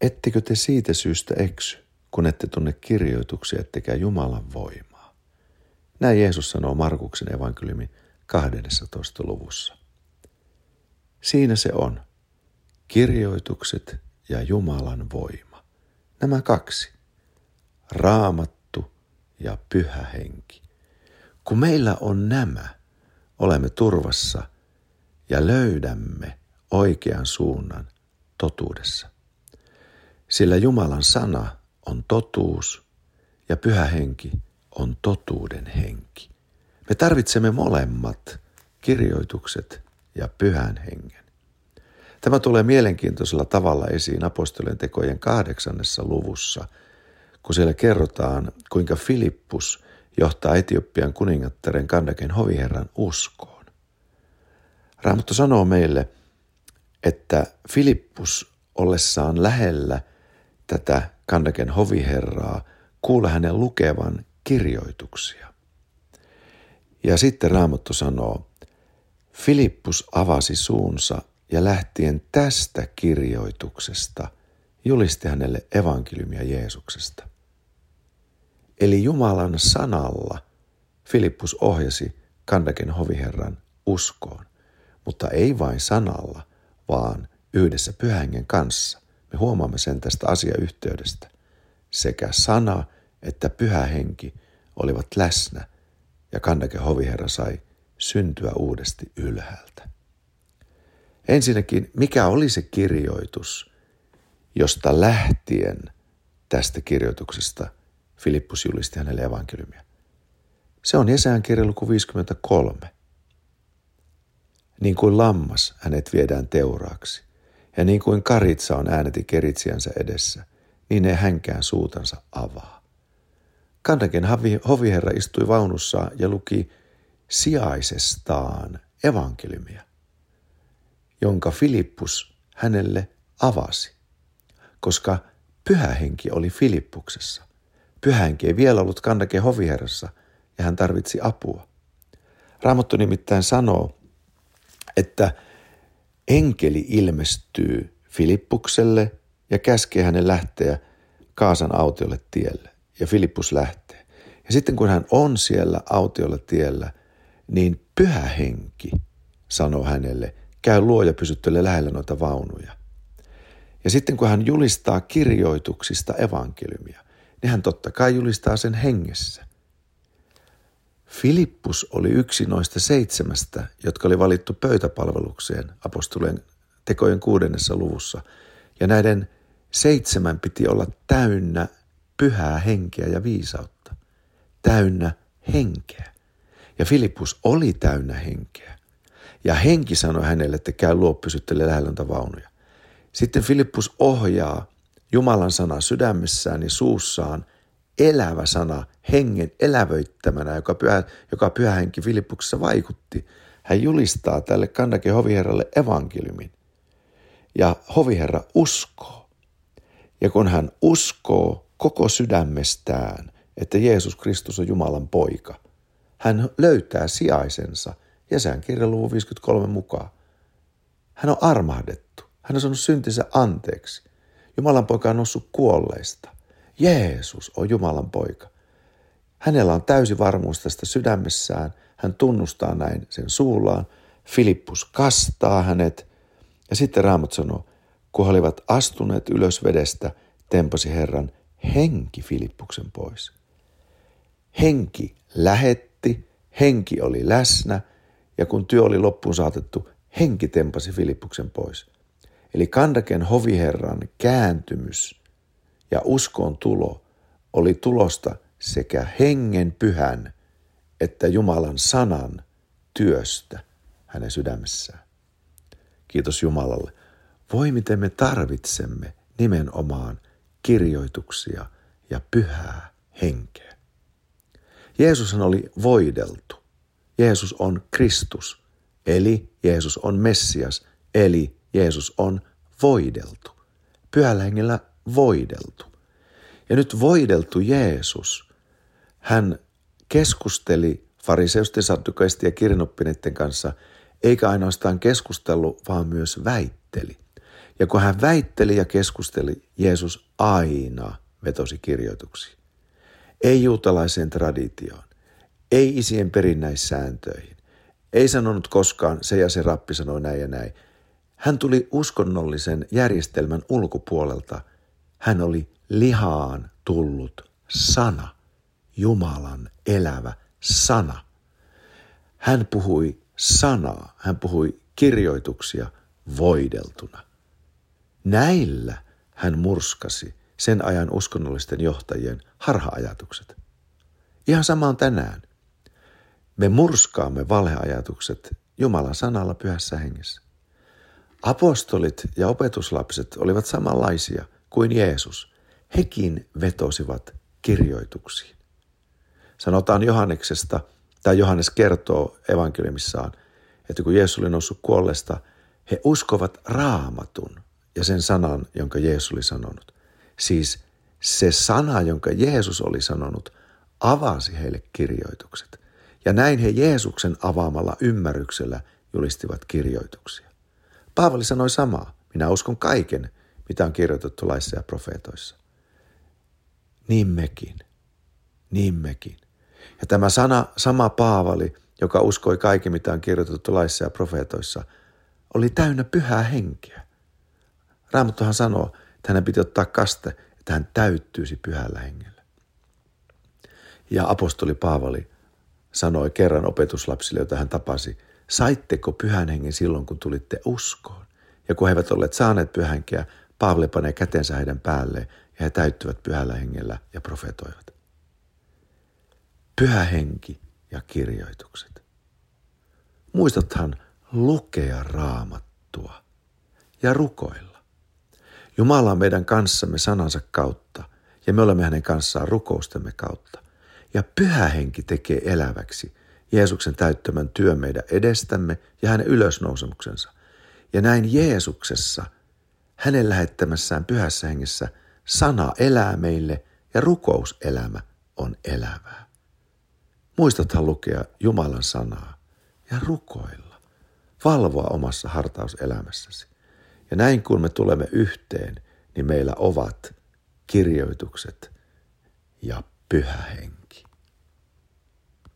ettekö te siitä syystä eksy, kun ette tunne kirjoituksia ettekä Jumalan voimaa? Näin Jeesus sanoo Markuksen evankeliumin 12. luvussa. Siinä se on. Kirjoitukset ja Jumalan voima. Nämä kaksi. Raamattu ja pyhä henki. Kun meillä on nämä, olemme turvassa ja löydämme oikean suunnan totuudessa. Sillä Jumalan sana on totuus ja pyhä henki on totuuden henki. Me tarvitsemme molemmat, kirjoitukset ja pyhän hengen. Tämä tulee mielenkiintoisella tavalla esiin apostolien tekojen kahdeksannessa luvussa, kun siellä kerrotaan, kuinka Filippus johtaa Etiopian kuningattaren Kandaken hoviherran uskoon. Raamattu sanoo meille, että Filippus ollessaan lähellä tätä Kandaken hoviherraa kuulee hänen lukevan kirjoituksia. Ja sitten Raamattu sanoo, Filippus avasi suunsa ja lähtien tästä kirjoituksesta julisti hänelle evankeliumia Jeesuksesta. Eli Jumalan sanalla Filippus ohjasi Kandaken hoviherran uskoon, mutta ei vain sanalla, vaan yhdessä pyhängen kanssa. Me huomaamme sen tästä asiayhteydestä. Sekä sana että pyhä henki olivat läsnä ja Kandaken hoviherra sai syntyä uudesti ylhäältä. Ensinnäkin, mikä oli se kirjoitus, josta lähtien tästä kirjoituksesta Filippus julisti hänelle evankeliumia? Se on Jesään kirja luku 53. Niin kuin lammas hänet viedään teuraaksi, ja niin kuin karitsa on ääneti keritsiänsä edessä, niin ei hänkään suutansa avaa. Kandaken hoviherra istui vaunussa ja luki sijaisestaan evankeliumia, jonka Filippus hänelle avasi, koska pyhä henki oli Filippuksessa. Pyhä henki ei vielä ollut Kandaken hoviherrassa ja hän tarvitsi apua. Raamattu nimittäin sanoo, että enkeli ilmestyy Filippukselle ja käskee hänen lähteä Kaasan autiolle tielle. Ja Filippus lähtee. Ja sitten kun hän on siellä autiolla tiellä, niin pyhä henki sanoo hänelle, käy luo ja pysyttele lähellä noita vaunuja. Ja sitten kun hän julistaa kirjoituksista evankeliumia, niin hän totta kai julistaa sen hengessä. Filippus oli yksi noista seitsemästä, jotka oli valittu pöytäpalvelukseen apostolen tekojen kuudennessa luvussa. Ja näiden seitsemän piti olla täynnä pyhää henkeä ja viisautta. Täynnä henkeä. Ja Filippus oli täynnä henkeä. Ja henki sanoi hänelle, että käy luo pysyttele lähellä vaunuja. Sitten Filippus ohjaa Jumalan sana sydämessään ja suussaan – elävä sana hengen elävöittämänä, joka pyhä, joka pyhä henki Filippuksessa vaikutti. Hän julistaa tälle Kandaken hoviherralle evankeliumin. Ja hoviherra uskoo. Ja kun hän uskoo koko sydämestään, että Jeesus Kristus on Jumalan poika, hän löytää sijaisensa Jesään kirjan luvun 53 mukaan. Hän on armahdettu. Hän on saanut syntinsä anteeksi. Jumalan poika on noussut kuolleista. Jeesus on Jumalan poika. Hänellä on täysi varmuus tästä sydämessään. Hän tunnustaa näin sen suullaan. Filippus kastaa hänet. Ja sitten Raamat sanoo, kun he olivat astuneet ylös vedestä, tempasi Herran henki Filippuksen pois. Henki lähetti, henki oli läsnä ja kun työ oli loppuun saatettu, henki tempasi Filippuksen pois. Eli Kandaken hoviherran kääntymys ja uskon tulo oli tulosta sekä hengen pyhän että Jumalan sanan työstä hänen sydämessään. Kiitos Jumalalle. Voi miten me tarvitsemme nimenomaan kirjoituksia ja pyhää henkeä. Jeesushan oli voideltu. Jeesus on Kristus, eli Jeesus on Messias, eli Jeesus on voideltu. Pyhällä hengellä voideltu. Ja nyt voideltu Jeesus, hän keskusteli fariseusten, saddukaisten ja kirjanoppineiden kanssa, eikä ainoastaan keskustellut, vaan myös väitteli. Ja kun hän väitteli ja keskusteli, Jeesus aina vetosi kirjoituksiin. Ei juutalaiseen traditioon, ei isien perinnäissääntöihin. Ei sanonut koskaan se ja se rappi sanoi näin ja näin. Hän tuli uskonnollisen järjestelmän ulkopuolelta. Hän oli lihaan tullut sana, Jumalan elävä sana. Hän puhui sanaa, hän puhui kirjoituksia voideltuna. Näillä hän murskasi sen ajan uskonnollisten johtajien harha-ajatukset. Ihan sama on tänään. Me murskaamme valheajatukset Jumalan sanalla pyhässä hengessä. Apostolit ja opetuslapset olivat samanlaisia kuin Jeesus. Hekin vetosivat kirjoituksiin. Sanotaan Johanneksesta, tai Johannes kertoo evankeliumissaan, että kun Jeesus oli noussut kuollesta, he uskovat raamatun ja sen sanan, jonka Jeesus oli sanonut. Siis se sana, jonka Jeesus oli sanonut, avasi heille kirjoitukset. Ja näin he Jeesuksen avaamalla ymmärryksellä julistivat kirjoituksia. Paavali sanoi samaa. Minä uskon kaiken, mitä on kirjoitettu laissa ja profeetoissa. Niin mekin. Niin mekin. Ja tämä sana, sama Paavali, joka uskoi kaiken, mitä on kirjoitettu laissa ja profeetoissa, oli täynnä pyhää henkeä. Raamattuhan sanoo, että hänen piti ottaa kaste, että hän täyttyisi pyhällä hengellä. Ja apostoli Paavali sanoi kerran opetuslapsille, joita hän tapasi, saitteko pyhän hengen silloin, kun tulitte uskoon? Ja kun he eivät olleet saaneet pyhänkeä, Paavali panee kätensä heidän päälle ja he täyttyvät pyhällä hengellä ja profetoivat. Pyhä henki ja kirjoitukset. Muistathan lukea raamattua ja rukoilla. Jumala on meidän kanssamme sanansa kautta ja me olemme hänen kanssaan rukoustemme kautta. Ja pyhä henki tekee eläväksi Jeesuksen täyttämän työn meidän edestämme ja hänen ylösnousemuksensa. Ja näin Jeesuksessa, hänen lähettämässään pyhässä hengessä, sana elää meille ja rukouselämä on elävää. Muistathan lukea Jumalan sanaa ja rukoilla, valvoa omassa hartauselämässäsi. Ja näin kun me tulemme yhteen, niin meillä ovat kirjoitukset ja pyhä henki.